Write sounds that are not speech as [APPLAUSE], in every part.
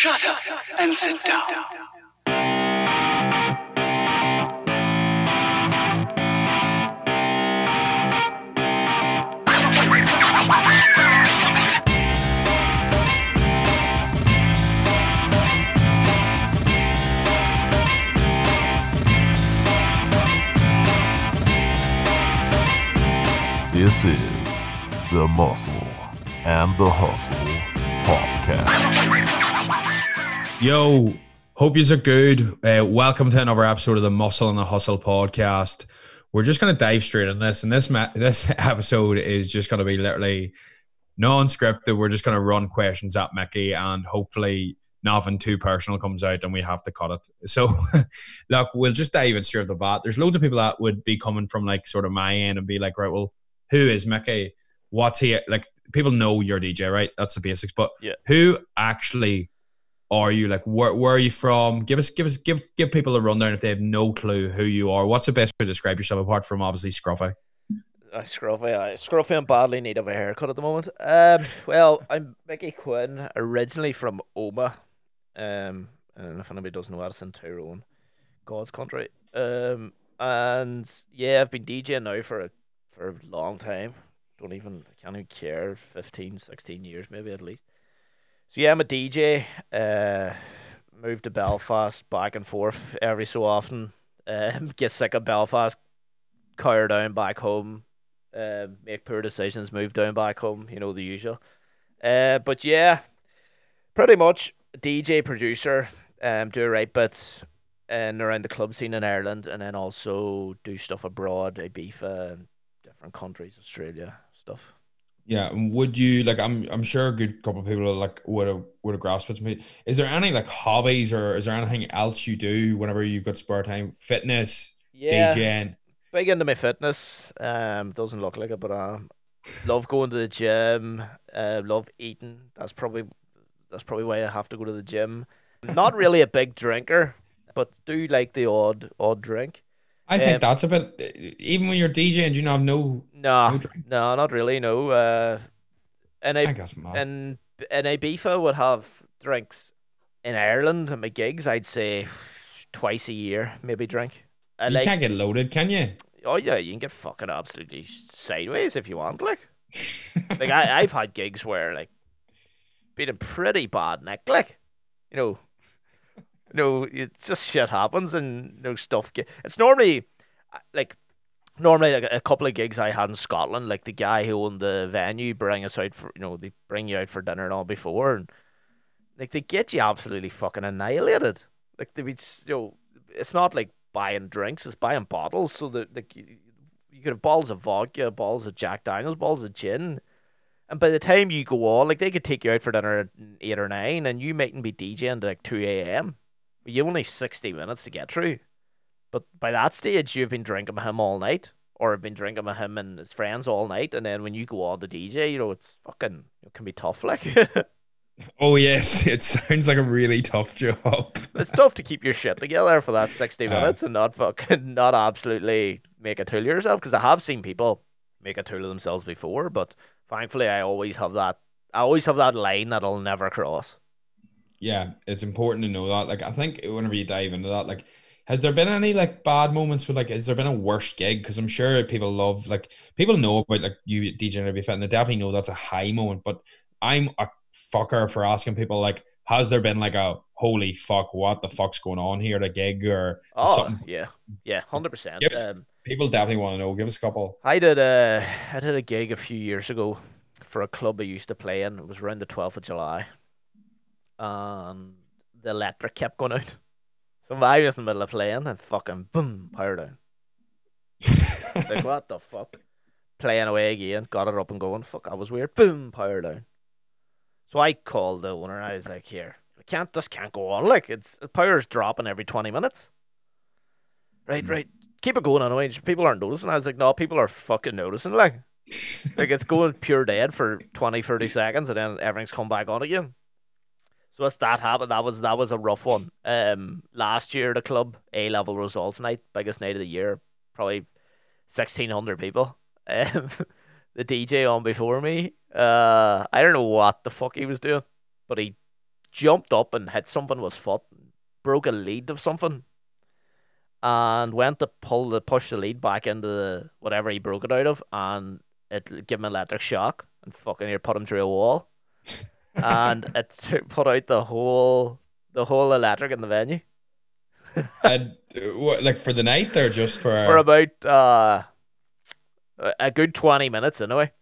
Shut up and sit down. This is the Muscle and the Hustle podcast. Yo, hope yous are good. Uh, welcome to another episode of the Muscle and the Hustle podcast. We're just gonna dive straight in this, and this ma- [LAUGHS] this episode is just gonna be literally non-scripted. We're just gonna run questions at Mickey, and hopefully nothing too personal comes out, and we have to cut it. So, [LAUGHS] look, we'll just dive in straight off the bat. There's loads of people that would be coming from like sort of my end and be like, right, well, who is Mickey? What's he like? People know you're DJ, right? That's the basics. But Yeah. who actually are you? Like, where where are you from? Give us give us give give people a rundown if they have no clue who you are. What's the best way to describe yourself apart from obviously Scruffy? I scruffy, I scruffy and badly need of a haircut at the moment. Um, well, I'm Mickey Quinn, originally from Omagh. Um, and if anybody doesn't know that, it's in Tyrone, God's country. Um, and yeah, I've been DJing now for a for a long time. Don't even I can't even care. 15, 16 years maybe at least. So yeah, I'm a DJ. Uh, moved to Belfast back and forth every so often. Um, [LAUGHS] get sick of Belfast, cower down back home, uh, make poor decisions, move down back home, you know, the usual. Uh, but yeah, pretty much DJ producer, um, do right bit and around the club scene in Ireland, and then also do stuff abroad, Ibiza, different countries, Australia stuff. Yeah, and would you like? I'm I'm sure a good couple of people like would have would have grasped it. Is there any like hobbies or is there anything else you do whenever you've got spare time? Fitness, Yeah, DJing. big into my fitness. Um, doesn't look like it, but um, love going to the gym. Uh, love eating. That's probably that's probably why I have to go to the gym. Not really a big drinker, but do like the odd odd drink. I think Um, that's a bit. Even when you're DJing, you not have no? No, No drink? no, not really. No. Uh, and I guess mad. and and Ibiza would have drinks in Ireland at my gigs. I'd say twice a year, maybe drink. I you like. can't get loaded, can you? Oh yeah, you can get fucking absolutely sideways if you want. Like, like I, I've had gigs where like been a pretty bad neck, like, you know, you know, it's just shit happens and you know stuff. Get, it's normally like normally like a couple of gigs I had in Scotland, like the guy who owned the venue bring us out for you know they bring you out for dinner and all before, and like they get you absolutely fucking annihilated. Like they be you know, it's not like buying drinks, it's buying bottles. So that like you, you could have balls of vodka, balls of Jack Daniels, balls of gin. And by the time you go on, like they could take you out for dinner at eight or nine, and you mightn't be DJing to like two a.m. You only sixty minutes to get through. But by that stage, you've been drinking with him all night, or have been drinking with him and his friends all night, and then when you go on to DJ, you know it's fucking it can be tough. Like [LAUGHS] Oh yes, it sounds like a really tough job. it's tough to keep your shit together for that sixty Uh. minutes and not fucking not absolutely make a tool of yourself. Because I have seen people make a tool of themselves before, but thankfully I always have that. I always have that line that I'll never cross. Yeah, it's important to know that. Like, I think whenever you dive into that, like, has there been any like bad moments with like, has there been a worst gig? Because I'm sure people love like people know about like you DJing be fit, and they definitely know that's a high moment. But I'm a fucker for asking people like, has there been like a holy fuck, what the fuck's going on here at a gig or Oh something? yeah, yeah, hundred percent. Um, People definitely want to know. Give us a couple. I did a I did a gig a few years ago for a club I used to play in. It was around the twelfth of July, and the electric kept going out. So I was in the middle of playing and fucking boom, power down. [LAUGHS] Like what the fuck? Playing away again, got it up and going. Fuck, that was weird. Boom, power down. So I called the owner. I was like, "Here, I can't. This can't go on. Like it's the power's dropping every twenty minutes. Right, hmm. right. Keep it going anyway. People aren't noticing. I was like, no, people are fucking noticing. Like, [LAUGHS] like it's going pure dead for 20, 30 seconds, and then everything's come back on again. So that happened, that was that was a rough one. Um, last year the club A level results night, biggest night of the year, probably sixteen hundred people. Um, [LAUGHS] the DJ on before me, uh, I don't know what the fuck he was doing, but he jumped up and hit something with his foot, broke a lead of something, and went to pull the push the lead back into the, whatever he broke it out of, and it gave him an electric shock and fucking near put him through a wall, [LAUGHS] and it put out the whole the whole electric in the venue [LAUGHS] And, what, like for the night or just for? for about uh a- good twenty minutes anyway.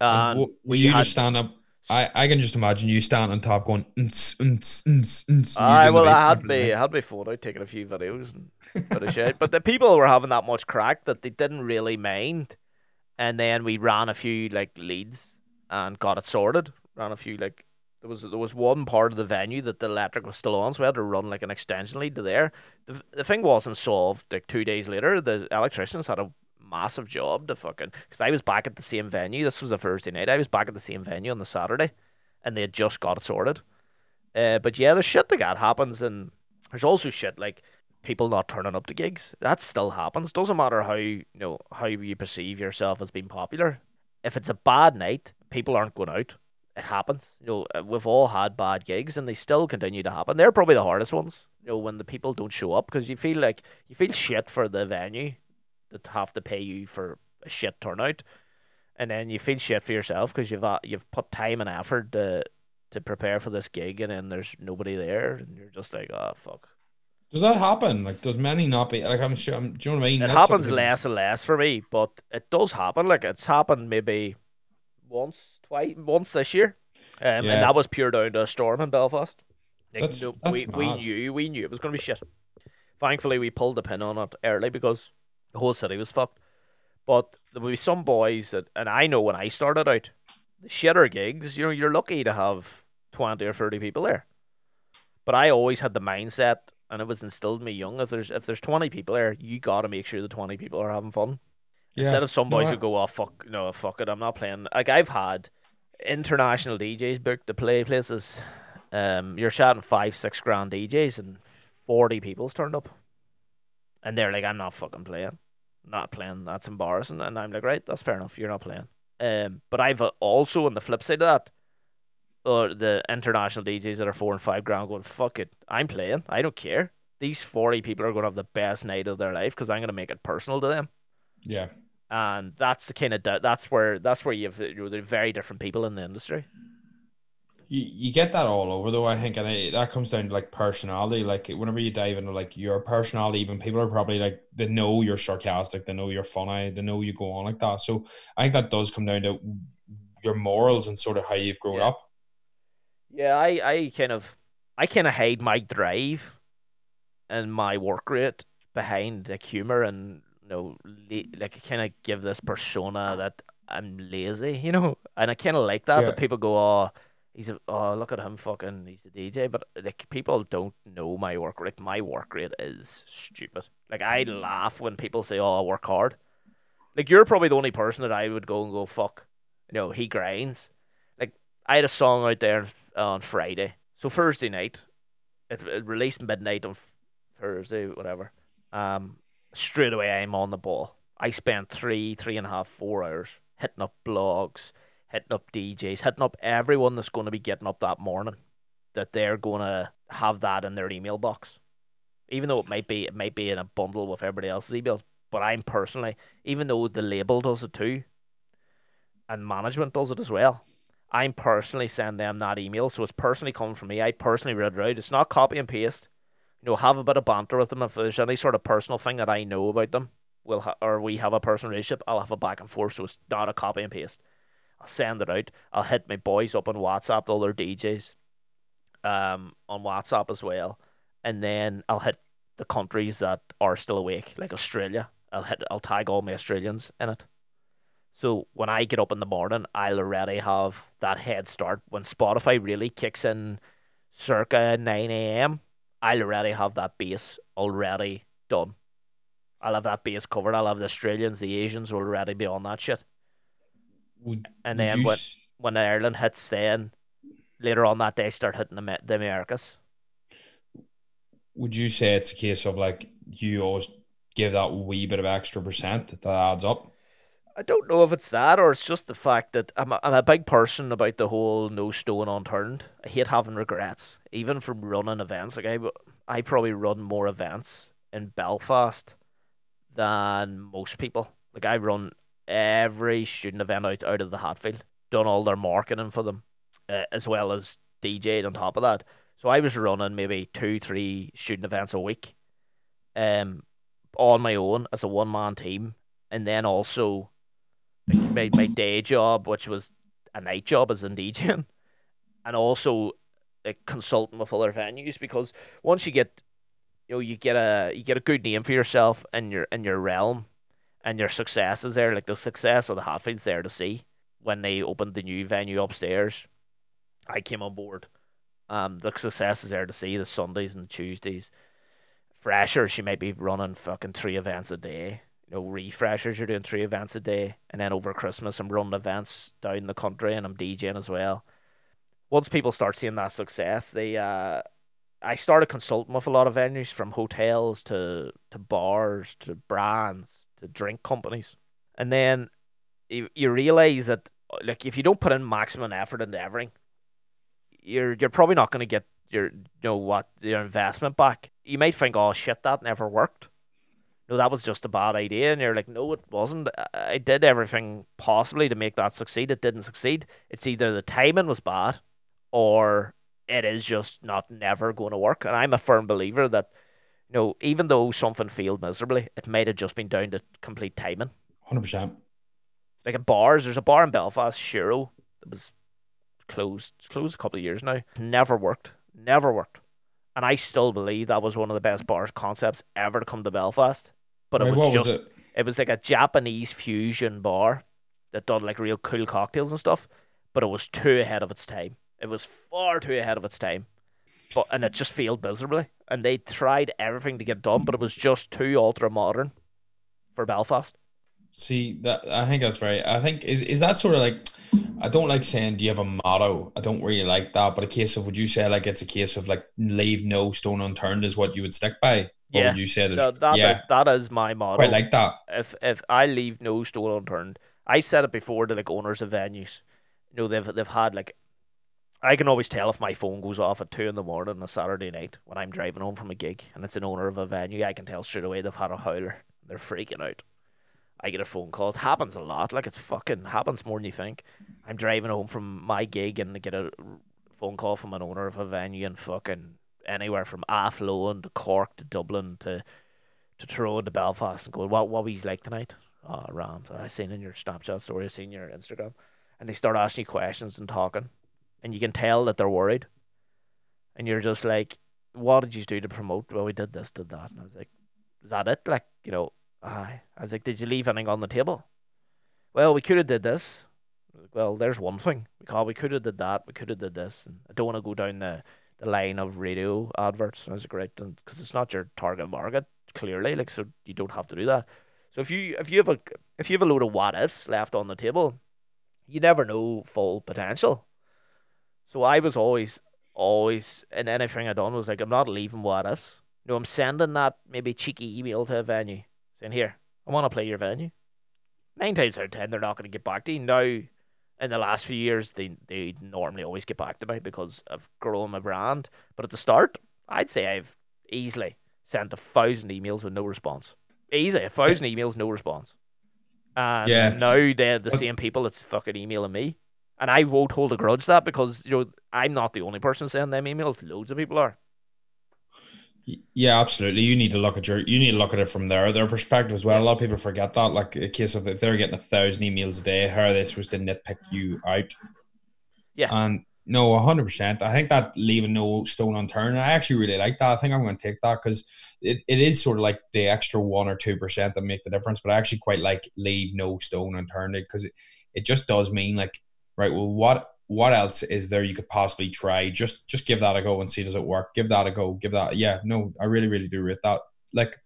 and And we you had, just stand up. I, I can just imagine you stand on top going. "Nts, nts, nts, nts," I well, I had me. I had my phone out taking a few videos and bit of shit. But the people were having that much crack that they didn't really mind. And then we ran a few like leads and got it sorted. Ran a few like there was there was one part of the venue that the electric was still on, so we had to run like an extension lead to there. The the thing wasn't solved like two days later. The electricians had a massive job to fucking because I was back at the same venue. This was a Thursday night. I was back at the same venue on the Saturday, and they had just got it sorted. Uh, but yeah, there's shit that happens, and there's also shit like people not turning up to gigs. That still happens. Doesn't matter how you know how you perceive yourself as being popular. If it's a bad night, people aren't going out. It happens. You know, uh, we've all had bad gigs, and they still continue to happen. They're probably the hardest ones. You know, when the people don't show up because you feel like you feel shit for the venue that have to pay you for a shit turnout, and then you feel shit for yourself because you've uh, you've put time and effort to to prepare for this gig, and then there's nobody there, and you're just like, oh fuck. Does that happen? Like, does many not be? Like, I'm sure. I'm, do you know what I mean? It That's happens less and less for me, but it does happen. Like it's happened maybe once, twice, once this year, um, Yeah. and that was pure down to a storm in Belfast. Like, That's- no- that's we we knew we knew it was going to be shit. Thankfully, we pulled the pin on it early because the whole city was fucked. But there will be some boys that, and I know when I started out, the shitter gigs, you know, you're lucky to have twenty or thirty people there. But I always had the mindset, and it was instilled in me young. If there's if there's twenty people there, you got to make sure the twenty people are having fun. Yeah. Instead of some No, boys I- who go, "Oh fuck, no, fuck it, I'm not playing." Like I've had international DJs booked to play places. Um, you're shouting five, six grand DJs, and forty people's turned up, and they're like, "I'm not fucking playing, not playing. That's embarrassing." And I'm like, "Right, that's fair enough. You're not playing." Um, but I've also on the flip side of that, uh, the international DJs that are four and five grand going, "Fuck it, I'm playing. I don't care." These forty people are going to have the best night of their life because I'm going to make it personal to them Yeah. And that's the kind of that's where that's where you've you know, they're very different people in the industry. You, you get that all over though. I think, and it, that comes down to like personality. Like whenever you dive into like your personality, even people are probably like they know you're sarcastic, they know you're funny, they know you go on like that. So I think that does come down to your morals and sort of how you've grown Yeah. up. Yeah, I I kind of I kind of hide my drive and my work rate behind like humor and know la- like I kind of give this persona that I'm lazy, you know, and I kind of like that. Yeah. But people go, oh. He's a oh look at him fucking he's a DJ but like people don't know my work rate. My work rate is stupid. Like I laugh when people say oh I work hard. Like you're probably the only person that I would go and go fuck you know he grinds. Like I had a song out there on Friday. So Thursday night it, it released midnight on Thursday whatever. Um straight away I'm on the ball I spent three three and a half four hours hitting up blogs hitting up DJs, hitting up everyone that's going to be getting up that morning, that they're going to have that in their email box. Even though it might be it might be in a bundle with everybody else's emails, but I'm personally, even though the label does it too, and management does it as well, I'm personally sending them that email, so it's personally coming from me. I personally read it out. It's not copy and paste. You know, have a bit of banter with them if there's any sort of personal thing that I know about them. We'll ha- or we have a personal relationship. I'll have a back and forth, so it's not a copy and paste. I'll send it out. I'll hit my boys up on WhatsApp, all their DJs, um, on WhatsApp as well, and then I'll hit the countries that are still awake, like Australia. I'll hit. I'll tag all my Australians in it. So when I get up in the morning, I'll already have that head start. When Spotify really kicks in, circa nine a.m., I'll already have that base already done. I'll have that base covered. I'll have the Australians, the Asians will already be on that shit. Would, And would then when s- when Ireland hits, then later on that day start hitting the, the Americas. would you say it's a case of like you always give that wee bit of extra percent that adds up? I don't know if it's that or it's just the fact that I'm a, I'm a big person about the whole no stone unturned. I hate having regrets, even from running events. Like I, I probably run more events in Belfast than most people. Like I run every student event out, out of the Hatfield, done all their marketing for them, uh, as well as DJed on top of that. So I was running maybe two, three student events a week, um, on my own as a one man team, and then also my, my day job, which was a night job as a DJ, [LAUGHS] and also like consulting with other venues because once you get you know you get a you get a good name for yourself in your in your realm and your success is there like the success of the Hatfields there to see when they opened the new venue upstairs. I came on board. Um the success is there to see the Sundays and the Tuesdays. Freshers she might be running fucking three events a day know, refreshers, you're doing three events a day, and then over Christmas, I'm running events down the country and I'm DJing as well. Once people start seeing that success, they, uh, I started consulting with a lot of venues from hotels to, to bars to brands to drink companies. And then you, you realize that, like, if you don't put in maximum effort into everything, you're, you're probably not going to get your, you know, what, your investment back. You might think, oh shit, that never worked no, that was just a bad idea. And you're like, no, it wasn't. I did everything possibly to make that succeed. It didn't succeed. It's either the timing was bad or it is just not never going to work. And I'm a firm believer that, you know, even though something failed miserably, it might have just been down to complete timing. 100%. Like at bars, there's a bar in Belfast, Shiro, that was closed, closed a couple of years now. Never worked. Never worked. And I still believe that was one of the best bars concepts ever to come to Belfast but it Wait, was just was it? it was like a Japanese fusion bar that done like real cool cocktails and stuff, but it was too ahead of its time. It was far too ahead of its time. But and it just failed miserably. And they tried everything to get done, but it was just too ultra modern for Belfast. See that I think that's right. I think is is that sort of like I don't like saying do you have a motto? I don't really like that, but a case of would you say like it's a case of like leave no stone unturned is what you would stick by? Yeah. would you say there's No, that yeah, is- that is my motto. quite like that. if if I leave no stone unturned, I said it before to like owners of venues. You know, they've they've had like I can always tell if my phone goes off at two in the morning on a Saturday night when I'm driving home from a gig and it's an owner of a venue, I can tell straight away they've had a howler. They're freaking out. I get a phone call. It happens a lot. Like it's fucking happens more than you think. I'm driving home from my gig and I get a phone call from an owner of a venue and fucking anywhere from Athlone to Cork to Dublin to to Tyrone to Belfast and going, what what was like tonight? Oh, Rams, I seen in your Snapchat story, I seen your Instagram, and they start asking you questions and talking, and you can tell that they're worried, and you're just like, what did you do to promote? Well, we did this, did that, and I was like, is that it? Like, you know, aye. I was like, did you leave anything on the table? Well, we could have did this. Well, there's one thing. Because we could have did that. We could have did this. And I don't want to go down the, the line of radio adverts. And I was because it's not your target market clearly. Like, so you don't have to do that. So if you if you have a if you have a load of what ifs left on the table, you never know full potential. So I was always always in anything I done was like I'm not leaving what ifs. Know, I'm sending that maybe cheeky email to a venue saying, Here, I want to play your venue. Nine times out of ten they're not gonna get back to you. Now in the last few years they they normally always get back to me because I've grown my brand. But at the start, I'd say I've easily sent a thousand emails with no response. Easy, a thousand emails, no response. And Yeah. now they're the same people that's fucking emailing me. And I won't hold a grudge that because you know I'm not the only person sending them emails. Loads of people are. Yeah, absolutely. You need to look at your you need to look at it from their their perspective as well. A lot of people forget that. Like a case of if they're getting a thousand emails a day, how are they supposed to nitpick you out? Yeah. And no, hundred percent. I think that leaving no stone unturned. I actually really like that. I think I'm going to take that because it, it is sort of like the extra one or two percent that make the difference. But I actually quite like leave no stone unturned because it, it just does mean like right. Well, what what else is there you could possibly try? Just just give that a go and see does it work. Give that a go. Give that. Yeah, no, I really really do rate that. Like,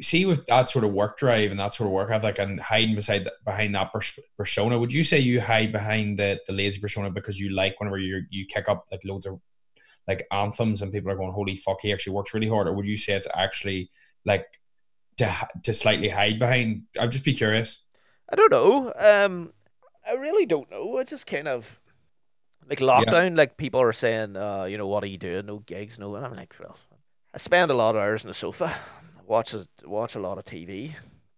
see with that sort of work drive and that sort of work ethic like, and hiding beside behind that pers- persona. Would you say you hide behind the the lazy persona because you like whenever you you kick up like loads of like anthems and people are going, holy fuck, he actually works really hard, or would you say it's actually like to to slightly hide behind? I'd just be curious. I don't know. Um, I really don't know. I just kind of like lockdown. Like people are saying, uh, you know, what are you doing? No gigs, no. And I'm like, well, I spend a lot of hours on the sofa, watch a, watch a lot of TV,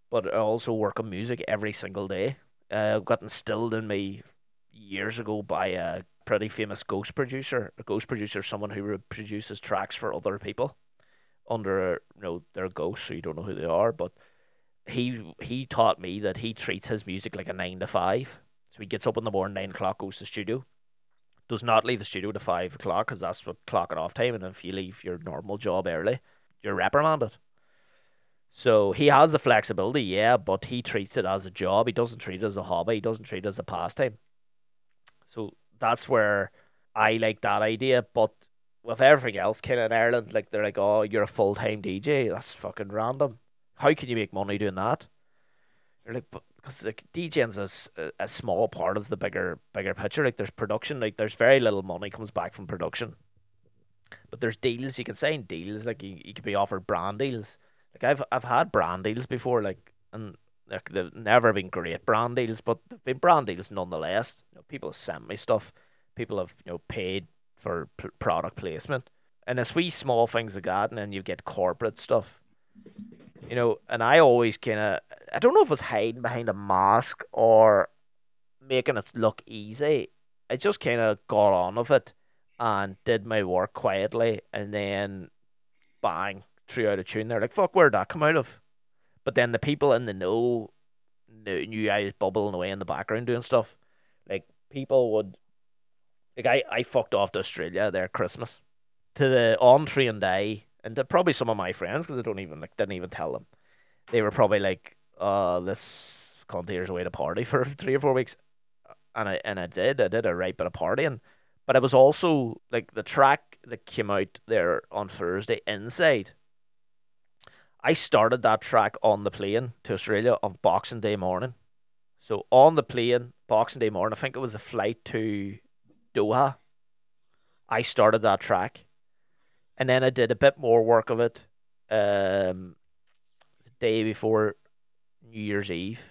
but I also work on music every single day. Uh, got instilled in me years ago by a pretty famous ghost producer. A ghost producer, is someone who produces tracks for other people under you know their ghosts, so you don't know who they are. But he he taught me that he treats his music like a nine to five. So he gets up in the morning, nine o'clock, goes to the studio, does not leave the studio to five o'clock because that's what clocking off time. And if you leave your normal job early, you're reprimanded. So he has the flexibility, yeah, but he treats it as a job. He doesn't treat it as a hobby. He doesn't treat it as a pastime. So that's where I like that idea. But with everything else, kind of in Ireland, like they're like, oh, you're a full time DJ. That's fucking random. How can you make money doing that? You're like, because like DJing's a, a small part of the bigger bigger picture. Like there's production, like there's very little money comes back from production. But there's deals you can sign deals like you, you could be offered brand deals like I've I've had brand deals before, like and like they've never been great brand deals, but they've been brand deals nonetheless. You know, people have sent me stuff, people have you know paid for p- product placement, and it's wee small things like that, and then you get corporate stuff. You know, and I always kind of I don't know if it's hiding behind a mask or making it look easy. I just kind of got on with it and did my work quietly, and then bang, threw out of tune. They're like, fuck, where'd that come out of? But then the people in the know knew I was bubbling away in the background doing stuff. Like, people would. Like, I, I fucked off to Australia there Christmas to the on and die, and to probably some of my friends, because I don't even, like, didn't even tell them. They were probably like, uh, this cunt here's away to party [LAUGHS] for three or four weeks. And I and I did. I did a right bit of partying. But it was also like the track that came out there on Thursday, Inside I started that track on the plane to Australia on Boxing Day morning. So on the plane, Boxing Day morning, I think it was a flight to Doha. I started that track, and then I did a bit more work of it um, the day before New Year's Eve,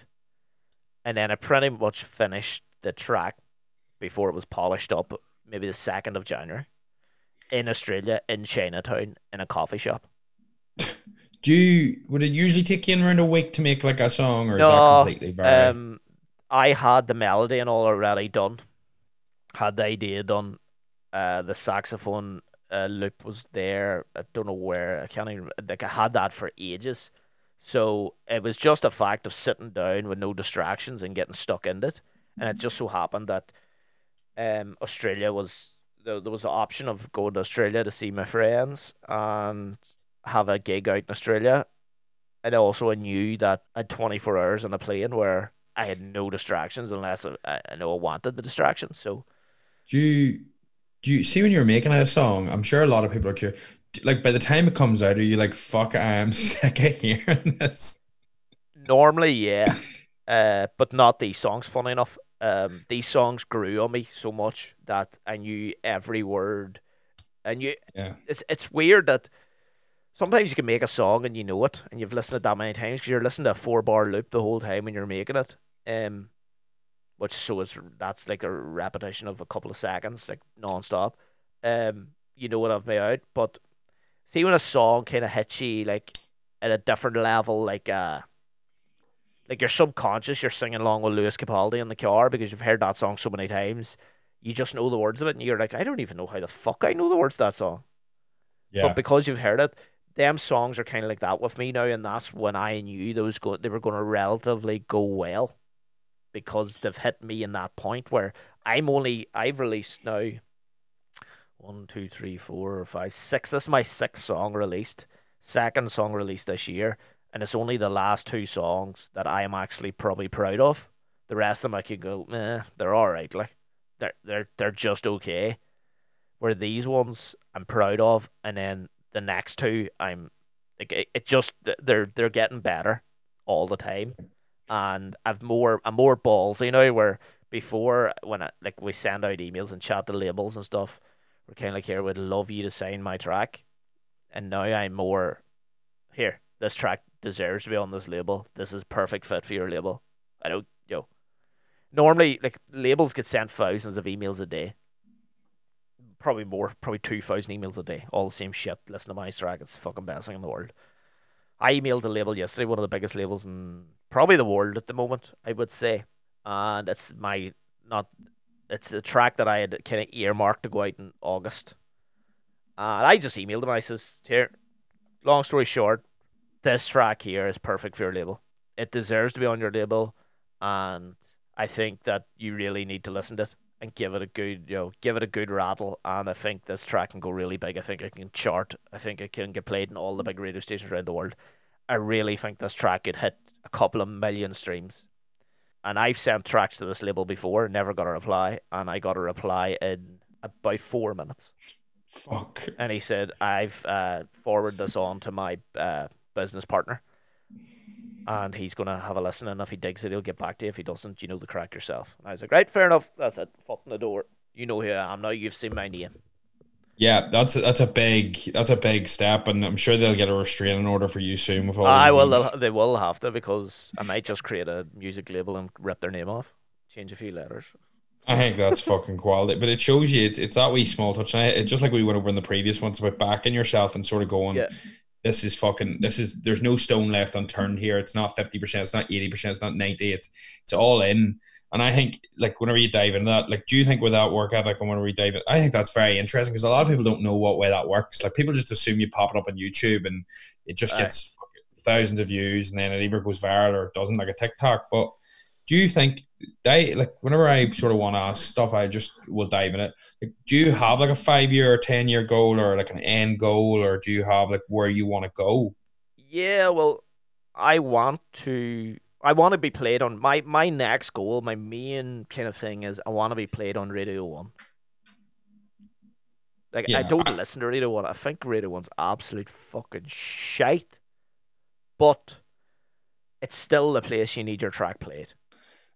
and then I pretty much finished the track before it was polished up, maybe the second of January, in Australia in Chinatown in a coffee shop. [LAUGHS] Do you would it usually take you around a week to make like a song, or no, is that completely? Um, I had the melody and all already done. Had the idea done. Uh, the saxophone uh, loop was there. I don't know where. I can't even. Like I had that for ages. So it was just a fact of sitting down with no distractions and getting stuck in it. And it just so happened that um, Australia was there, there was the option of going to Australia to see my friends, and have a gig out in Australia. And also I knew that I had 24 hours on a plane where I had no distractions unless I, I know I wanted the distractions. So, do you do you see when you're making a song? I'm sure a lot of people are curious. Like by the time it comes out, are you like, "Fuck, I am [LAUGHS] sick of hearing this"? Normally, yeah, uh, but not these songs. Funny enough, um, these songs grew on me so much that I knew every word. And you, yeah, it's it's weird that sometimes you can make a song and you know it and you've listened to it that many times because you're listening to a four bar loop the whole time when you're making it. Um, which so is that's like a repetition of a couple of seconds, like non-stop. Um, you know what I've made out, but see when a song kind of hits you like at a different level, like uh, like your subconscious, you're singing along with Lewis Capaldi in the car because you've heard that song so many times. You just know the words of it, and you're like, I don't even know how the fuck I know the words of that song. Yeah. But because you've heard it, them songs are kind of like that with me now, and that's when I knew those go they were going to relatively go well, because they've hit me in that point where I'm only I've released now one, two, three, four, five, six. This is my sixth song released, second song released this year, and it's only the last two songs that I am actually probably proud of. The rest of them I could go, meh, they're all right, like they're they're they're just okay. Where these ones I'm proud of, and then the next two, I'm like it, it just they're they're getting better all the time, and I've more I'm more balls. You know where before when I, like we send out emails and chat the labels and stuff, kind of like here would love you to sign my track, and now I'm more here. This track deserves to be on this label. This is perfect fit for your label. I don't, you know, normally like labels get sent thousands of emails a day. Probably more, probably two thousand emails a day. All the same shit. Listen to my track. It's the fucking best thing in the world. I emailed the label yesterday, one of the biggest labels in probably the world at the moment, I would say. And it's my not it's a track that I had kind of earmarked to go out in August. And I just emailed him. I says, "Here, long story short, this track here is perfect for your label. It deserves to be on your label, and I think that you really need to listen to it and give it a good, you know, give it a good rattle. And I think this track can go really big. I think it can chart. I think it can get played in all the big radio stations around the world. I really think this track could hit a couple of million streams. And I've sent tracks to this label before, never got a reply, and I got a reply in about four minutes. Fuck. And he said, "I've uh, forwarded this on to my uh, business partner, and he's gonna have a listen. And if he digs it, he'll get back to you. If he doesn't, you know the crack yourself." And I was like, "Right, fair enough. That's it. Foot in the door. You know who I am now. You've seen my name." Yeah, that's a, that's a big that's a big step, and I'm sure they'll get a restraining order for you soon with all. I will. They will have to because I might just create a music label and rip their name off, change a few letters. I think that's fucking quality, but it shows you it's, it's that wee small touch. And I, it's just like we went over in the previous ones about backing yourself and sort of going, Yeah. This is fucking, this is, there's no stone left unturned here. It's not 50%, it's not 80%, it's not 90, it's, it's all in. And I think, like, whenever you dive into that, like, do you think with that work ethic and whenever we dive in, I think that's very interesting because a lot of people don't know what way that works. Like, people just assume you pop it up on YouTube and it just gets fucking thousands of views and then it either goes viral or it doesn't, like a TikTok. But do you think, di- like, whenever I sort of want to ask stuff, I just will dive in it. Like, do you have like a five year or 10 year goal or like an end goal or do you have like where you want to go? Yeah, well, I want to. I want to be played on my my next goal. My main kind of thing is I want to be played on Radio One. Like I don't I- listen to Radio One. I think Radio One's absolute fucking shite, but it's still the place you need your track played.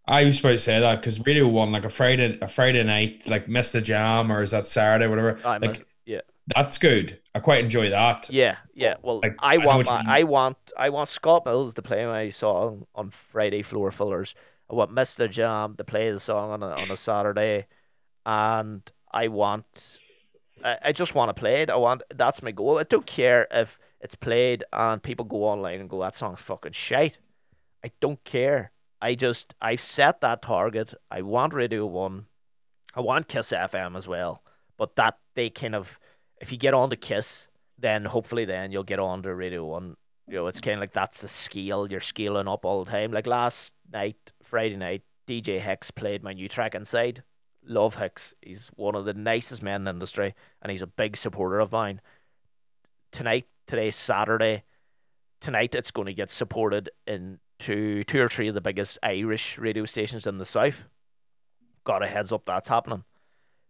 I was about to say that because Radio One, like a Friday, a Friday night, like MistaJam, or is that Saturday, whatever. I like yeah, that's good. I quite enjoy that. yeah, yeah. Well, Like, I I want what my. I want I want Scott Mills to play my song on Friday Floor Fillers. I want MistaJam to play the song on a, on a Saturday, and I want I, I just want to play it. I want that's my goal. I don't care if it's played and people go online and go that song's fucking shite. I don't care. I just I've set that target. I want Radio One. I want Kiss FM as well. But that they kind of if you get on to Kiss, then hopefully then you'll get on to Radio One. You know, it's kind of like that's the scale. You're scaling up all the time. Like last night, Friday night, DJ Hicks played my new track Inside. Love Hicks. He's one of the nicest men in the industry, and he's a big supporter of mine. Tonight, today's Saturday. Tonight, it's going to get supported in two, two or three of the biggest Irish radio stations in the south. Got a heads up that's happening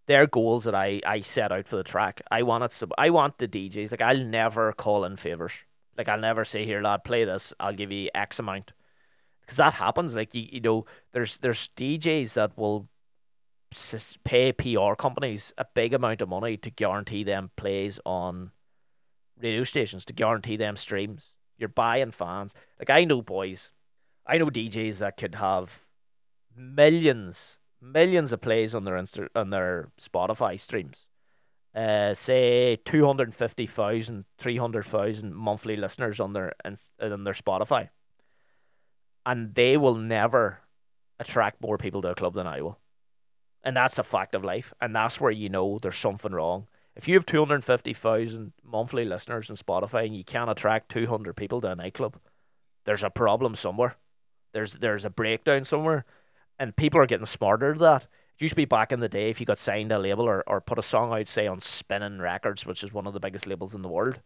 they're goals that I, I set out for the track. I want it. I want the DJs. Like I'll never call in favors. Like I'll never say here, lad, play this. I'll give you X amount, because that happens. Like you, you know, there's there's DJs that will pay PR companies a big amount of money to guarantee them plays on radio stations to guarantee them streams. You're buying fans. Like I know boys, I know DJs that could have millions millions of plays on their Insta- on their Spotify streams. Uh, say 250,000, 300,000 monthly listeners on their on their Spotify. And they will never attract more people to a club than I will. And that's a fact of life. And that's where you know there's something wrong. If you have 250,000 monthly listeners on Spotify and you can't attract 200 people to a nightclub, there's a problem somewhere. There's there's a breakdown somewhere and people are getting smarter to that. It used to be back in the day if you got signed a label or, or put a song out, say on Spinnin' Records, which is one of the biggest labels in the world,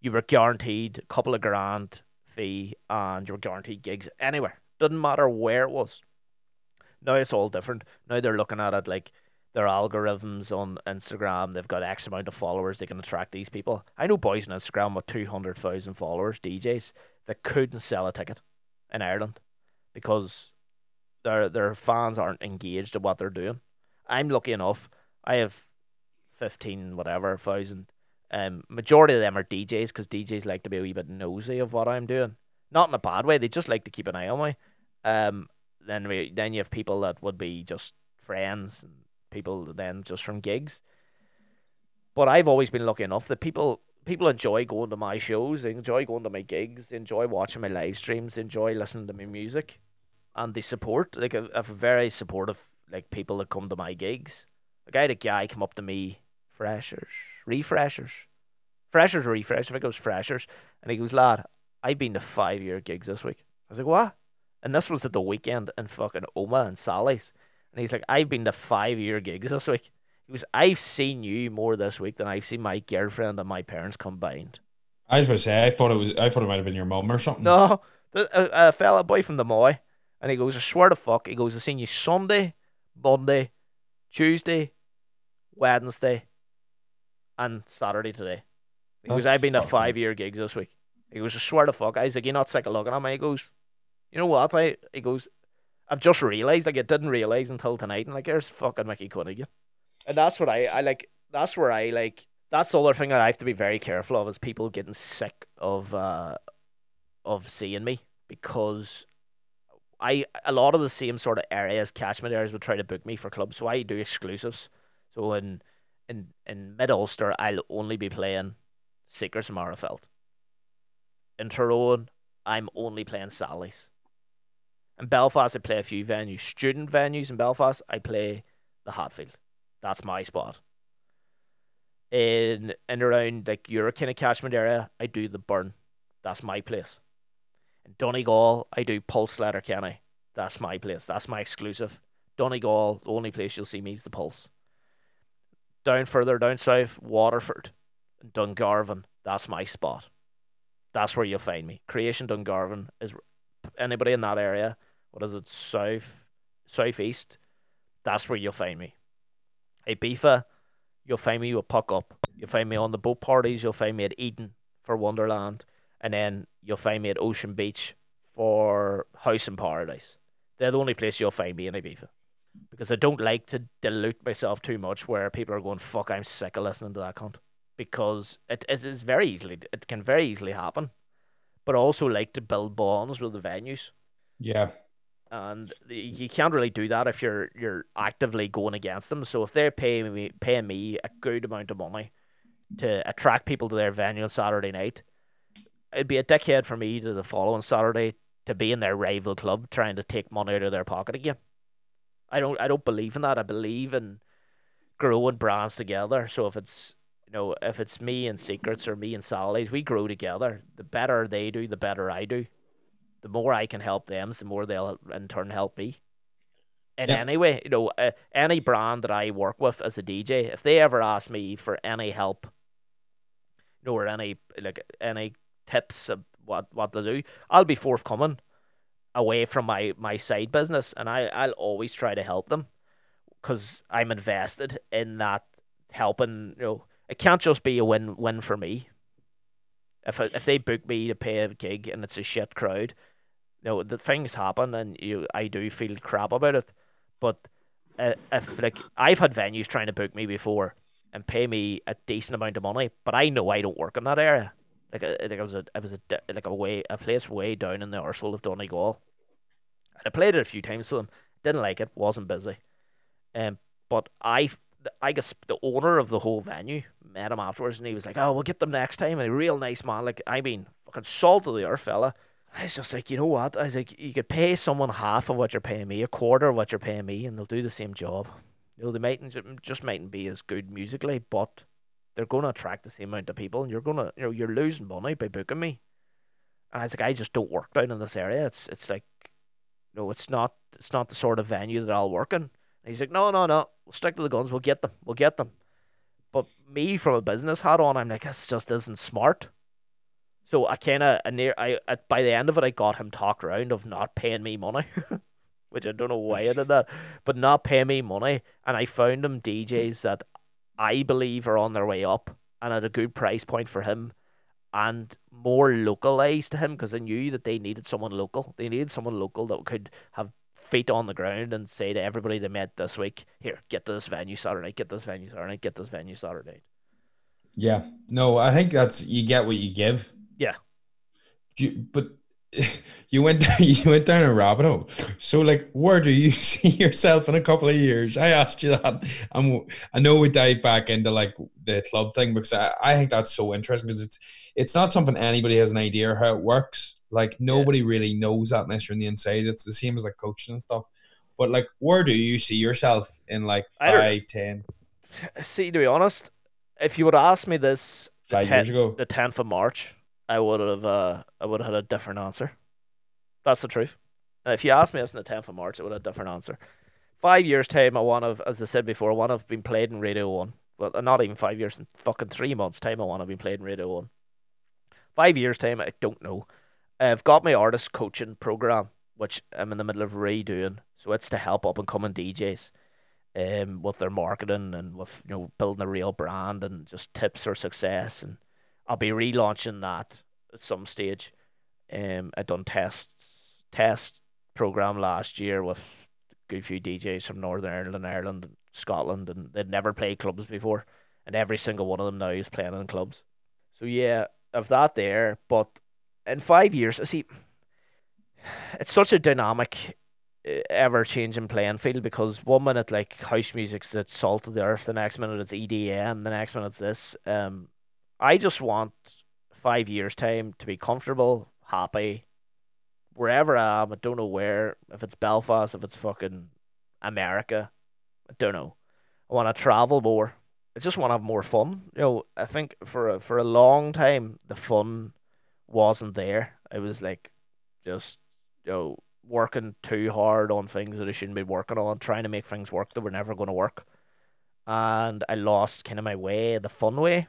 you were guaranteed a couple of grand fee and you were guaranteed gigs anywhere. Doesn't matter where it was. Now it's all different. Now they're looking at it like their algorithms on Instagram, they've got X amount of followers, they can attract these people. I know boys on Instagram with 200,000 followers, DJs, that couldn't sell a ticket in Ireland because their their fans aren't engaged in what they're doing. I'm lucky enough. I have fifteen whatever thousand. Um, majority of them are DJs because DJs like to be a wee bit nosy of what I'm doing. not in a bad way. They just like to keep an eye on me. Um, then we then you have people that would be just friends and people then just from gigs. But I've always been lucky enough that people people enjoy going to my shows, they enjoy going to my gigs, they enjoy watching my live streams, they enjoy listening to my music, and they support. Like I have very supportive like people that come to my gigs. Like I had a guy come up to me, freshers, refreshers, freshers or refreshers. I think it was freshers, and he goes, "Lad, I've been to five year gigs this week." I was like, "What?" And this was at the weekend in fucking Omagh and Sally's, and he's like, "I've been to five year gigs this week." He was, I've seen you more this week than I've seen my girlfriend and my parents combined. I was going to say, I thought it was, I thought it might have been your mum or something. No, a, a fella boy from the Moy, and he goes, I swear to fuck, he goes, I've seen you Sunday, Monday, Tuesday, Wednesday, and Saturday today. He goes, That's I've been to five year gigs this week. He goes, I swear to fuck. I was like, you're not sick of looking at me. He goes, you know what? I, he goes, I've just realised, like, I didn't realise until tonight. And, like, there's fucking Mickey Quinnigan. And that's what I, I like, that's where I, like, that's the other thing that I have to be very careful of is people getting sick of, uh, of seeing me because I, a lot of the same sort of areas, catchment areas would try to book me for clubs. So I do exclusives. So in, in, in mid Ulster, I'll only be playing Secrets and Magherafelt. In Tyrone, I'm only playing Sally's. In Belfast, I play a few venues. Student venues in Belfast, I play the Hatfield. That's my spot. In and around like your kind of catchment area, I do the Burn. That's my place. In Donegal, I do Pulse Letterkenny. That's my place. That's my exclusive. Donegal, the only place you'll see me is the Pulse. Down further down south, Waterford and Dungarvan. That's my spot. That's where you'll find me. Creation Dungarvan is anybody in that area. What is it? South, southeast. That's where you'll find me. Ibiza, you'll find me with Pukka Up. You'll find me on the boat parties. You'll find me at Eden for Wonderland, and then you'll find me at Ocean Beach for House in Paradise. They're the only place you'll find me in eh, Ibiza. Because I don't like to dilute myself too much where people are going, fuck, I'm sick of listening to that cunt because it, it is very easily it can very easily happen. But I also like to build bonds with the venues, Yeah. And you can't really do that if you're you're actively going against them. So if they're paying me paying me a good amount of money to attract people to their venue on Saturday night, it'd be a dickhead for me to the following Saturday to be in their rival club trying to take money out of their pocket again. I don't I don't believe in that. I believe in growing brands together. So if it's you know, if it's me and Secrets or me and Sally's, we grow together. The better they do, the better I do. The more I can help them, the more they'll in turn help me. In Yeah. any way, you know, uh, any brand that I work with as a DJ, if they ever ask me for any help, you know, or any like any tips of what what to do, I'll be forthcoming away from my my side business, and I I'll always try to help them because I'm invested in that helping. You know, it can't just be a win win for me. If if they book me to pay a gig and it's a shit crowd, you know, the things happen and you I do feel crap about it. But uh, if like I've had venues trying to book me before and pay me a decent amount of money, but I know I don't work in that area. Like, uh, like I was a, I was a like a way a place way down in the arsehole of Donegal. And I played it a few times to them. Didn't like it. Wasn't busy. Um, but I, I guess the owner of the whole venue met him afterwards, and he was like, "Oh, we'll get them next time." And a real nice man, like I mean, fucking salt of the earth fella. I was just like, you know what? I was like, you could pay someone half of what you're paying me, a quarter of what you're paying me, and they'll do the same job. You know, they mightn't ju- just mightn't be as good musically, but they're going to attract the same amount of people, and you're gonna, you know, you're losing money by booking me. And I was like, I just don't work down in this area. It's, it's like, no, it's not, it's not the sort of venue that I'll work in. And he's like, no, no, no, we'll stick to the guns. We'll get them. We'll get them. But me, from a business hat on, I'm like, this just isn't smart. So I kind of, near, I at, by the end of it, I got him talked around of not paying me money, [LAUGHS] which I don't know why I did that, but not paying me money. And I found him DJs that I believe are on their way up and at a good price point for him and more localized to him because I knew that they needed someone local. They needed someone local that could have feet on the ground and say to everybody they met this week, here, get to this venue Saturday get this venue Saturday get this venue Saturday. Yeah. No, I think that's you get what you give. Yeah. You- but [LAUGHS] you went [LAUGHS] you went down a rabbit hole. So like, where do you [LAUGHS] see yourself in a couple of years? I asked you that. I'm, I know we dive back into like the club thing because I, I think that's so interesting because it's it's not something anybody has an idea how it works. Like nobody really knows that unless you're on the inside. It's the same as like coaching and stuff. But like, where do you see yourself in like five, ten, See, to be honest, if you would ask me this the five years ago? the tenth of March, I would have uh, I would have had a different answer. That's the truth. And if you asked me this on the tenth of March, it would have a different answer. Five years time, I want to, as I said before, I want to have been played in Radio One. Well, uh, not even five years, in fucking three months time, I want to have been played in Radio One. Five years time, I don't know. I've got my artist coaching program, which I'm in the middle of redoing. So it's to help up and coming DJs um, with their marketing and with you know building a real brand and just tips for success. And I'll be relaunching that at some stage. Um, I done tests test program last year with a good few DJs from Northern Ireland, Ireland, and Scotland, and they'd never played clubs before, and every single one of them now is playing in clubs. So yeah, of that there, but in five years, I see, it's such a dynamic ever changing playing field because one minute like house music's the salt of the earth, the next minute it's EDM, the next minute it's this. Um, I just want five years time to be comfortable, happy, wherever I am. I don't know where. If it's Belfast, if it's fucking America, I don't know. I want to travel more. I just want to have more fun. You know, I think for a, for a long time the fun wasn't there. I was like, just you know working too hard on things that I shouldn't be working on, trying to make things work that were never going to work. And I lost kind of my way, the fun way.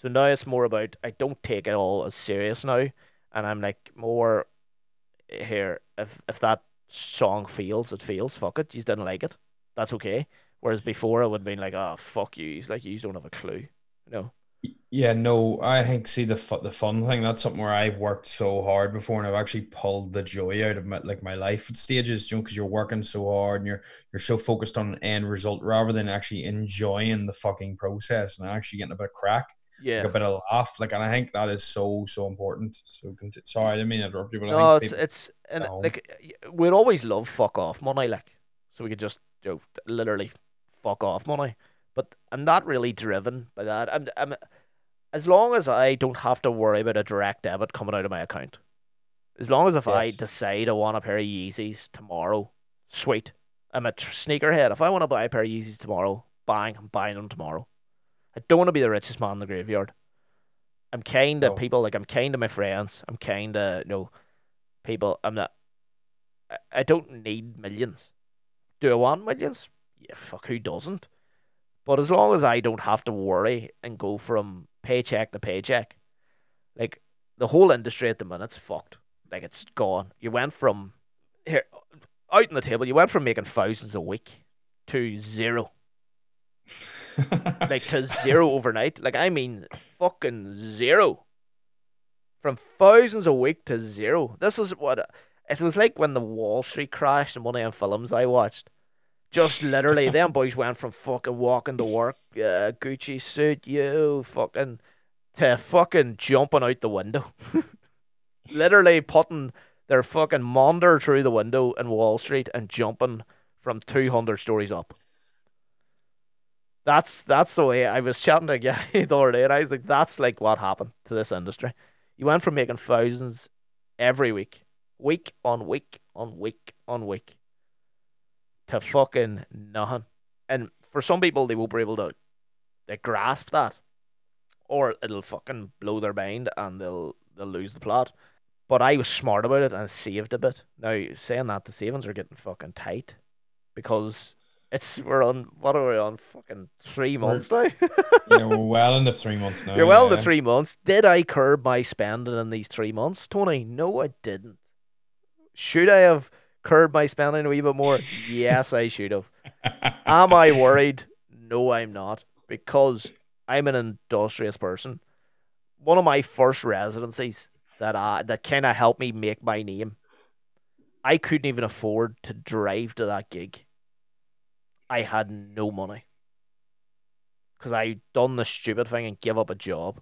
So now it's more about I don't take it all as serious now, and I'm like more eh, here. If if that song feels, it feels. Fuck it, you didn't like it. That's okay. Whereas before I would have been like, oh fuck you. He's like, you don't have a clue. You know. Yeah, no, I think see the fu- the fun thing. That's something where I've worked so hard before, and I've actually pulled the joy out of my like my life stages, you know, because you're working so hard and you're you're so focused on end result rather than actually enjoying the fucking process and actually getting a bit of crack, Yeah. like a bit of laugh. Like, and I think that is so so important. So, conti- sorry, I didn't mean to interrupt you, but No, I it's it's and like we'd always love fuck off money, like so we could just you know literally fuck off money. But I'm not really driven by that. I'm um, I'm as long as I don't have to worry about a direct debit coming out of my account. As long as if I decide I want a pair of Yeezys tomorrow, sweet. I'm a tr- sneakerhead. If I want to buy a pair of Yeezys tomorrow, bang, I'm buying them tomorrow. I don't want to be the richest man in the graveyard. I'm kind to No. people like I'm kind to my friends. I'm kind to you know people. I'm not. I, I don't need millions. Do I want millions? Yeah, fuck. Who doesn't? But as long as I don't have to worry and go from paycheck to paycheck, like the whole industry at the minute's fucked. Like it's gone. You went from here out on the table. You went from making thousands a week to zero [LAUGHS] like to zero overnight. Like I mean, fucking zero. From thousands a week to zero. This is what it was like when the Wall Street crashed in one of them films I watched. Just [LAUGHS] literally, them boys went from fucking walking to work, uh, Gucci suit, you fucking, to fucking jumping out the window. [LAUGHS] literally putting their fucking monder through the window in Wall Street and jumping from 200 stories up. That's that's the way I was chatting to a guy [LAUGHS] the other day, and I was like, "That's like what happened to this industry. You went from making thousands every week, week on week on week on week, to fucking nothing. And for some people, they won't be able to they grasp that, or it'll fucking blow their mind and they'll they'll lose the plot. But I was smart about it and saved a bit. Now saying that, the savings are getting fucking tight because it's we're on what are we on fucking three months now. [LAUGHS] yeah, we're well into three months [LAUGHS] now. You're well yeah. the three months. Did I curb my spending in these three months, Tony? No, I didn't. Should I have curbed my spending a wee bit more? yes, I should have. [LAUGHS] Am I worried? No, I'm not. Because I'm an industrious person. One of my first residencies that uh, that kind of helped me make my name. I couldn't even afford to drive to that gig. I had no money. Because I done the stupid thing and give up a job.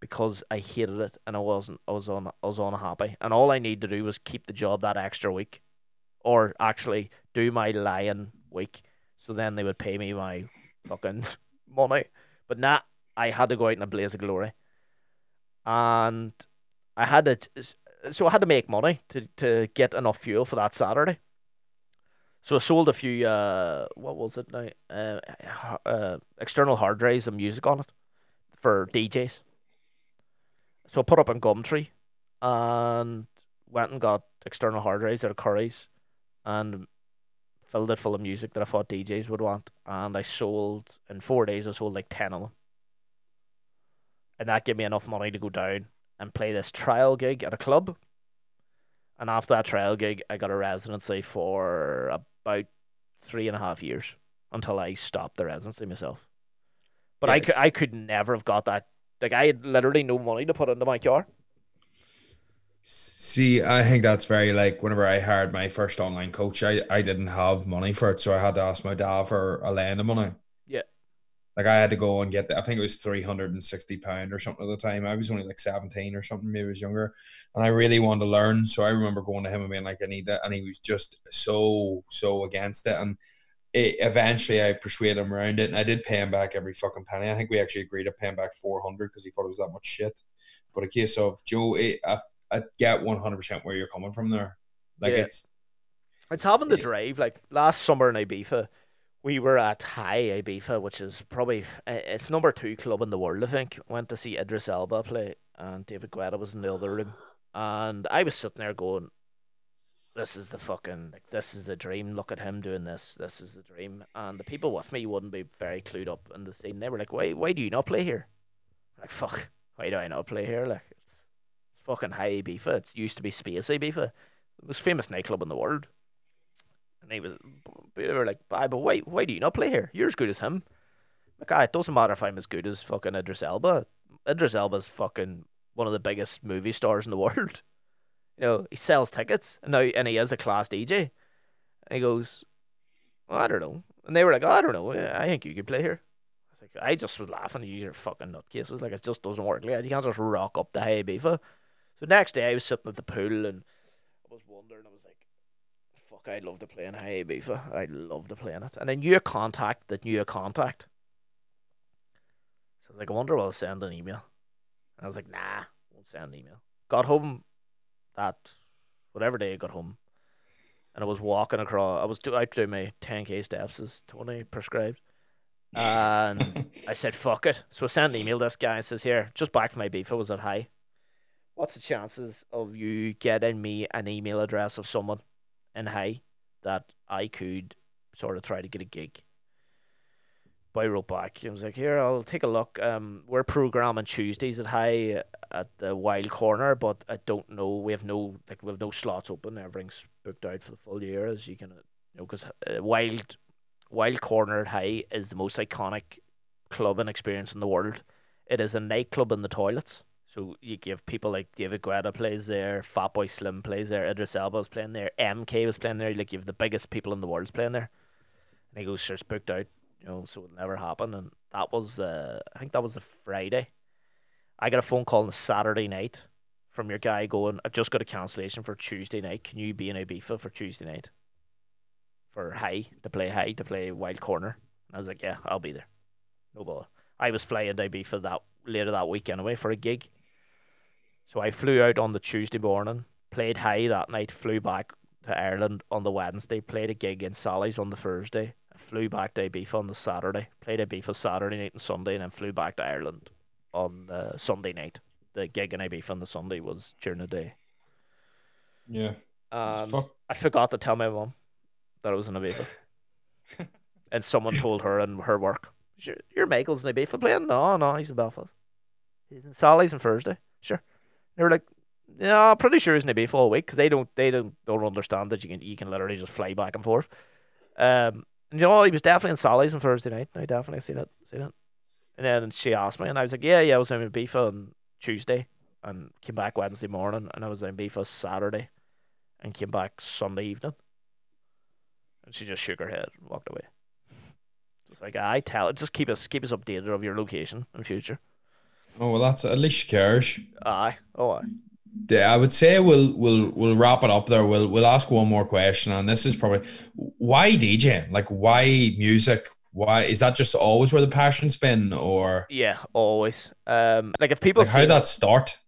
because I hated it and I wasn't I was on I was unhappy and all I needed to do was keep the job that extra week, or actually do my lying week. So then they would pay me my fucking [LAUGHS] money. But nah, I had to go out in a blaze of glory, and I had to. So I had to make money to to get enough fuel for that Saturday. So I sold a few. Uh, what was it now? Uh, uh, external hard drives and music on it for DJs. So I put up on Gumtree, and went and got external hard drives out of Curry's, and filled it full of music that I thought DJs would want, and I sold in four days. I sold like ten of them, and that gave me enough money to go down and play this trial gig at a club. And after that trial gig, I got a residency for about three and a half years until I stopped the residency myself. But I, could, I could never have got that. Like I had literally no money to put into my car. See, I think that's very like whenever I hired my first online coach, I, I didn't have money for it, so I had to ask my dad for a lend of money. Like I had to go and get the, I think it was three hundred and sixty pound or something at the time. I was only like seventeen or something, maybe I was younger, and I really wanted to learn. So I remember going to him and being like, I need that, and he was just so so against it. And it, eventually, I persuaded him around it, and I did pay him back every fucking penny. I think we actually agreed to pay him back four hundred because he thought it was that much shit. But a case of Joe, it, I, I get one hundred percent where you're coming from there. Like Yeah. it's It's having the drive. Like last summer in Ibiza, we were at High Ibiza, which is probably it's number two club in the world. I think. Went to see Idris Elba play, and David Guetta was in the other room, and I was sitting there going, "This is the fucking like this is the dream. Look at him doing this. This is the dream." And the people with me wouldn't be very clued up in the scene. They were like, "Why? Why do you not play here?" I'm like, fuck. Why do I not play here? Like it's, it's fucking High Ibiza. It used to be Space Ibiza the most famous nightclub in the world. And he was, they were like, "Aye, but why, why do you not play here? You're as good as him." Like, it doesn't matter if I'm as good as fucking Idris Elba. Idris Elba's fucking one of the biggest movie stars in the [LAUGHS] world. You know, he sells tickets, and now and he is a class DJ. And he goes, well, I don't know. And they were like, oh, I don't know. I think you could play here. I was like, I just was laughing. You are fucking nutcases. Like, it just doesn't work. Like, you can't just rock up the high Ibiza. So next day, I was sitting at the pool and I was wondering. I was like, "Fuck, I'd love to play in High Ibiza. I'd love to play in it." And I knew a contact that knew a contact. So I was like, "I wonder will I send an email." And I was like, "Nah, won't send an email." Got home that whatever day I got home, and I was walking across. I was do out doing my ten k steps as Tony prescribed. And [LAUGHS] I said, fuck it. So I sent an email to this guy and says, here, just back from my beef, I was at high. What's the chances of you getting me an email address of someone in high that I could sort of try to get a gig? But I wrote back. I was like, here, I'll take a look. Um, we're programming Tuesdays at high at the Wild Corner, but I don't know. We have no like we have no slots open. Everything's booked out for the full year, as you can, you know, because uh, Wild Wild Corner at High is the most iconic club and experience in the world. It is a nightclub in the toilets. So you give people like David Guetta plays there, Fatboy Slim plays there, Idris Elba's playing there, MK was playing there. Like you have the biggest people in the world's playing there. And he goes, "Sure, it's booked out, you know, so it'll never happen." And that was, uh, I think that was the Friday. I got a phone call on the Saturday night from your guy going, "I've just got a cancellation for Tuesday night. Can you be in Ibiza for Tuesday night?" for high to play high to play wild corner. And I was like, yeah, I'll be there. No bother. I was flying to Ibiza that later that week anyway for a gig. So I flew out on the Tuesday morning, played high that night, flew back to Ireland on the Wednesday, played a gig in Sally's on the Thursday, flew back to Ibiza on the Saturday, played Ibiza Saturday night and Sunday, and then flew back to Ireland on the Sunday night. The gig in Ibiza on the Sunday was during the day. yeah. Um, Fuck. I forgot to tell my mum that I was in Ibiza. [LAUGHS] and someone told her in her work, "Sure, You're Michael's in Ibiza playing? No, no, he's in Belfast. He's in Sally's on Thursday. Sure. They were like, Yeah, I'm pretty sure he's in Ibiza all week because they don't they don't don't understand that you can you can literally just fly back and forth. Um, and you know, he was definitely in Sally's on Thursday night. I definitely seen it, seen it. And then she asked me, and I was like, Yeah, yeah, I was in Ibiza on Tuesday and came back Wednesday morning, and I was in Ibiza Saturday and came back Sunday evening. And she just shook her head and walked away. Just like I tell, it just keep us keep us updated of your location in future. Oh well, that's at least she cares. Aye. Oh, aye. Yeah, I would say we'll we'll we'll wrap it up there. We'll we'll ask one more question, and this is probably why DJ? Like why music? Why is that just always where the passion's been, or Yeah, always. Um, like if people like how that start?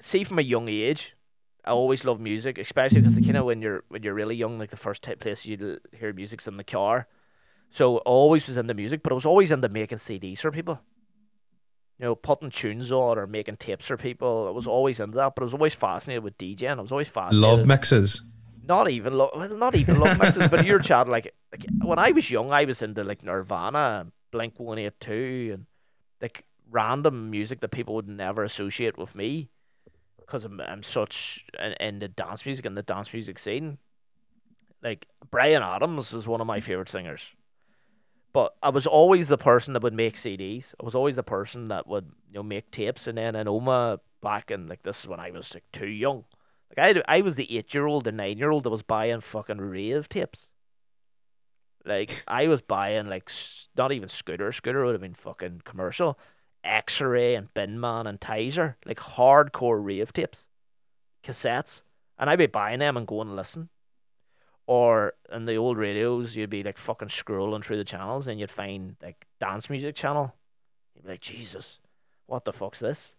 see from a young age, I always love music, especially because kind of when you're when you're really young, like the first t- place you hear music's in the car. So I always was into music, but I was always into making CDs for people. You know, putting tunes on or making tapes for people. I was mm. always into that, but I was always fascinated with DJing. I was always fascinated. Love mixes. not even love, well, not even love [LAUGHS] mixes, but you're chat like, like when I was young, I was into like Nirvana, and Blink One Eight Two, and like random music that people would never associate with me, because I'm I'm such in the dance music and the dance music scene. Like Bryan Adams is one of my favorite singers, but I was always the person that would make CDs. I was always the person that would you know make tapes, and then in Omagh back in like this is when I was like too young. Like I, I was the eight year old and nine year old that was buying fucking rave tapes. Like I was buying like not even Scooter. Scooter would have been fucking commercial. X Ray and Binman and Tizer, like hardcore rave tapes, cassettes, and I'd be buying them and going to listen. Or in the old radios, you'd be like fucking scrolling through the channels and you'd find like dance music channel. You'd be like, Jesus, what the fuck's this?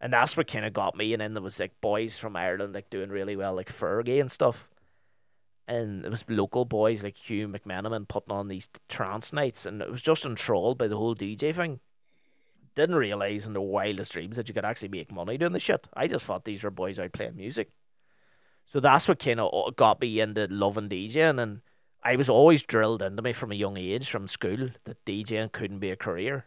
And that's what kind of got me. And then there was like boys from Ireland like doing really well, like Fergie and stuff. And it was local boys like Hugh McMenamin putting on these trance nights, and it was just enthralled by the whole DJ thing. Didn't realize in the wildest dreams that you could actually make money doing the shit. I just thought these were boys out playing music. So that's what kind of got me into loving DJing, and I was always drilled into me from a young age, from school, that DJing couldn't be a career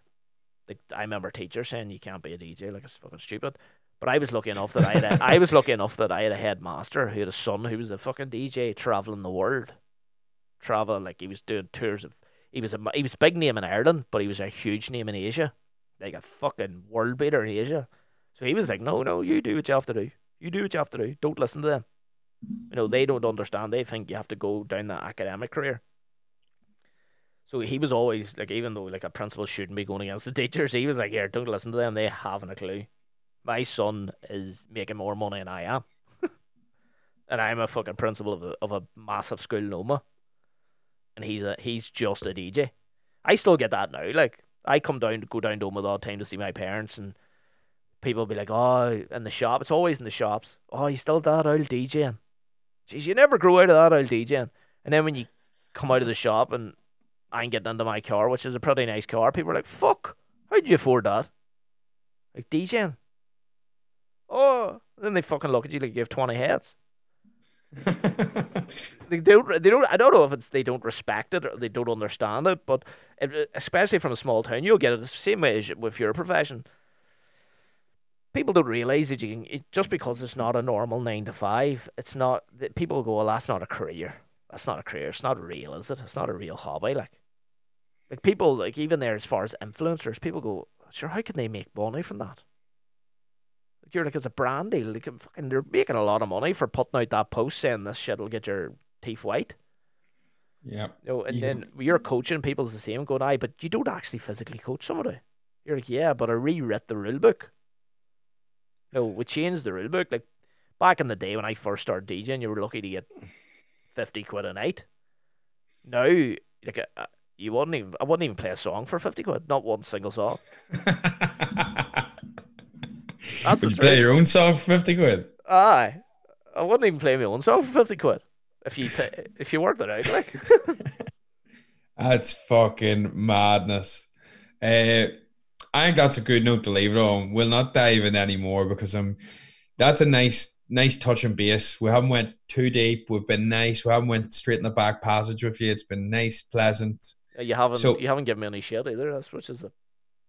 like I remember teachers saying you can't be a DJ, like it's fucking stupid. But I was lucky enough that I had a, [LAUGHS] I was lucky enough that I had a headmaster who had a son who was a fucking DJ traveling the world, traveling like he was doing tours of. He was a he was a big name in Ireland, but he was a huge name in Asia, like a fucking world beater in Asia. So he was like, no, no, you do what you have to do. You do what you have to do. Don't listen to them. You know they don't understand. They think you have to go down that academic career. So he was always like, even though like a principal shouldn't be going against the teachers, he was like, "Here, don't listen to them. They haven't a clue." My son is making more money than I am, [LAUGHS] and I'm a fucking principal of a of a massive school in Omagh, and he's a he's just a DJ. I still get that now. Like I come down to go down to Omagh all the time to see my parents, and people be like, "Oh, in the shop." It's always in the shops. Oh, you still that old DJing? Jeez, you never grow out of that old DJing. And then when you come out of the shop and I'm getting into my car, which is a pretty nice car. People are like, "Fuck, how'd you afford that?" Like DJing. Oh, then they fucking look at you like you have twenty heads. [LAUGHS] They don't. They don't. I don't know if it's they don't respect it or they don't understand it, but especially from a small town, you'll get it the same way as if you're a profession. People don't realize that you can it, just because it's not a normal nine to five. It's not that people go, "Well, that's not a career. That's not a career. It's not real, is it? It's not a real hobby." Like, like people like even there as far as influencers, people go, "Sure, how can they make money from that?" Like you're like it's a brand deal. Like fucking, they're making a lot of money for putting out that post saying this shit will get your teeth white. yeah. You know, and then you're coaching people's the same, going, aye, but you don't actually physically coach somebody. You're like, yeah, but I rewrit the rule book. No, we changed the rule book. Like back in the day when I first started DJing, you were lucky to get fifty quid a night. Now, like, uh, you wouldn't even, I wouldn't even play a song for fifty quid, not one single song. [LAUGHS] That's Would you play your own song for fifty quid? Aye, I wouldn't even play my own song for fifty quid if you ta if you worked it out. Like, [LAUGHS] That's fucking madness. Uh, I think that's a good note to leave it on. We'll not dive in anymore because I'm. That's a nice, nice touch and base. We haven't went too deep. We've been nice. We haven't went straight in the back passage with you. It's been nice, pleasant. Uh, you haven't So- you haven't given me any shit either. That's which is a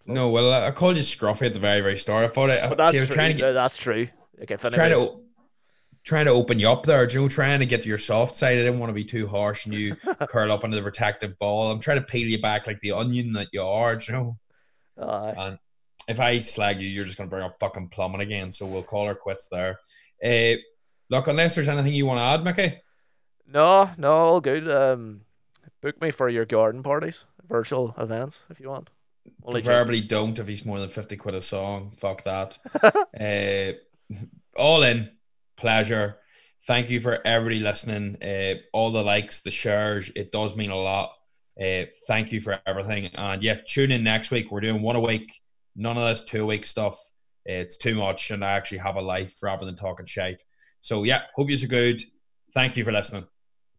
No, well, I called you scruffy at the very, very start. I thought But that's see, I was true. trying to get, that's true. If trying to, trying to open you up there, Joe. Trying to get to your soft side. I didn't want to be too harsh and you [LAUGHS] curl up under the protective ball. I'm trying to peel you back like the onion that you are, you Aye. And if I slag you, you're just gonna bring up fucking plumbing again. So we'll call her quits there. Uh, look, unless there's anything you want to add, Mickey. no, no, all good. Um, book me for your garden parties, virtual events if you want. Preferably don't if he's more than 50 quid a song. Fuck that. [LAUGHS] uh, all in. Pleasure. Thank you for everybody listening. Uh, all the likes, the shares. It does mean a lot. Uh, thank you for everything. And yeah, tune in next week. We're doing one a week. None of this two week stuff. It's too much. And I actually have a life rather than talking shite. So yeah, hope you're good. Thank you for listening.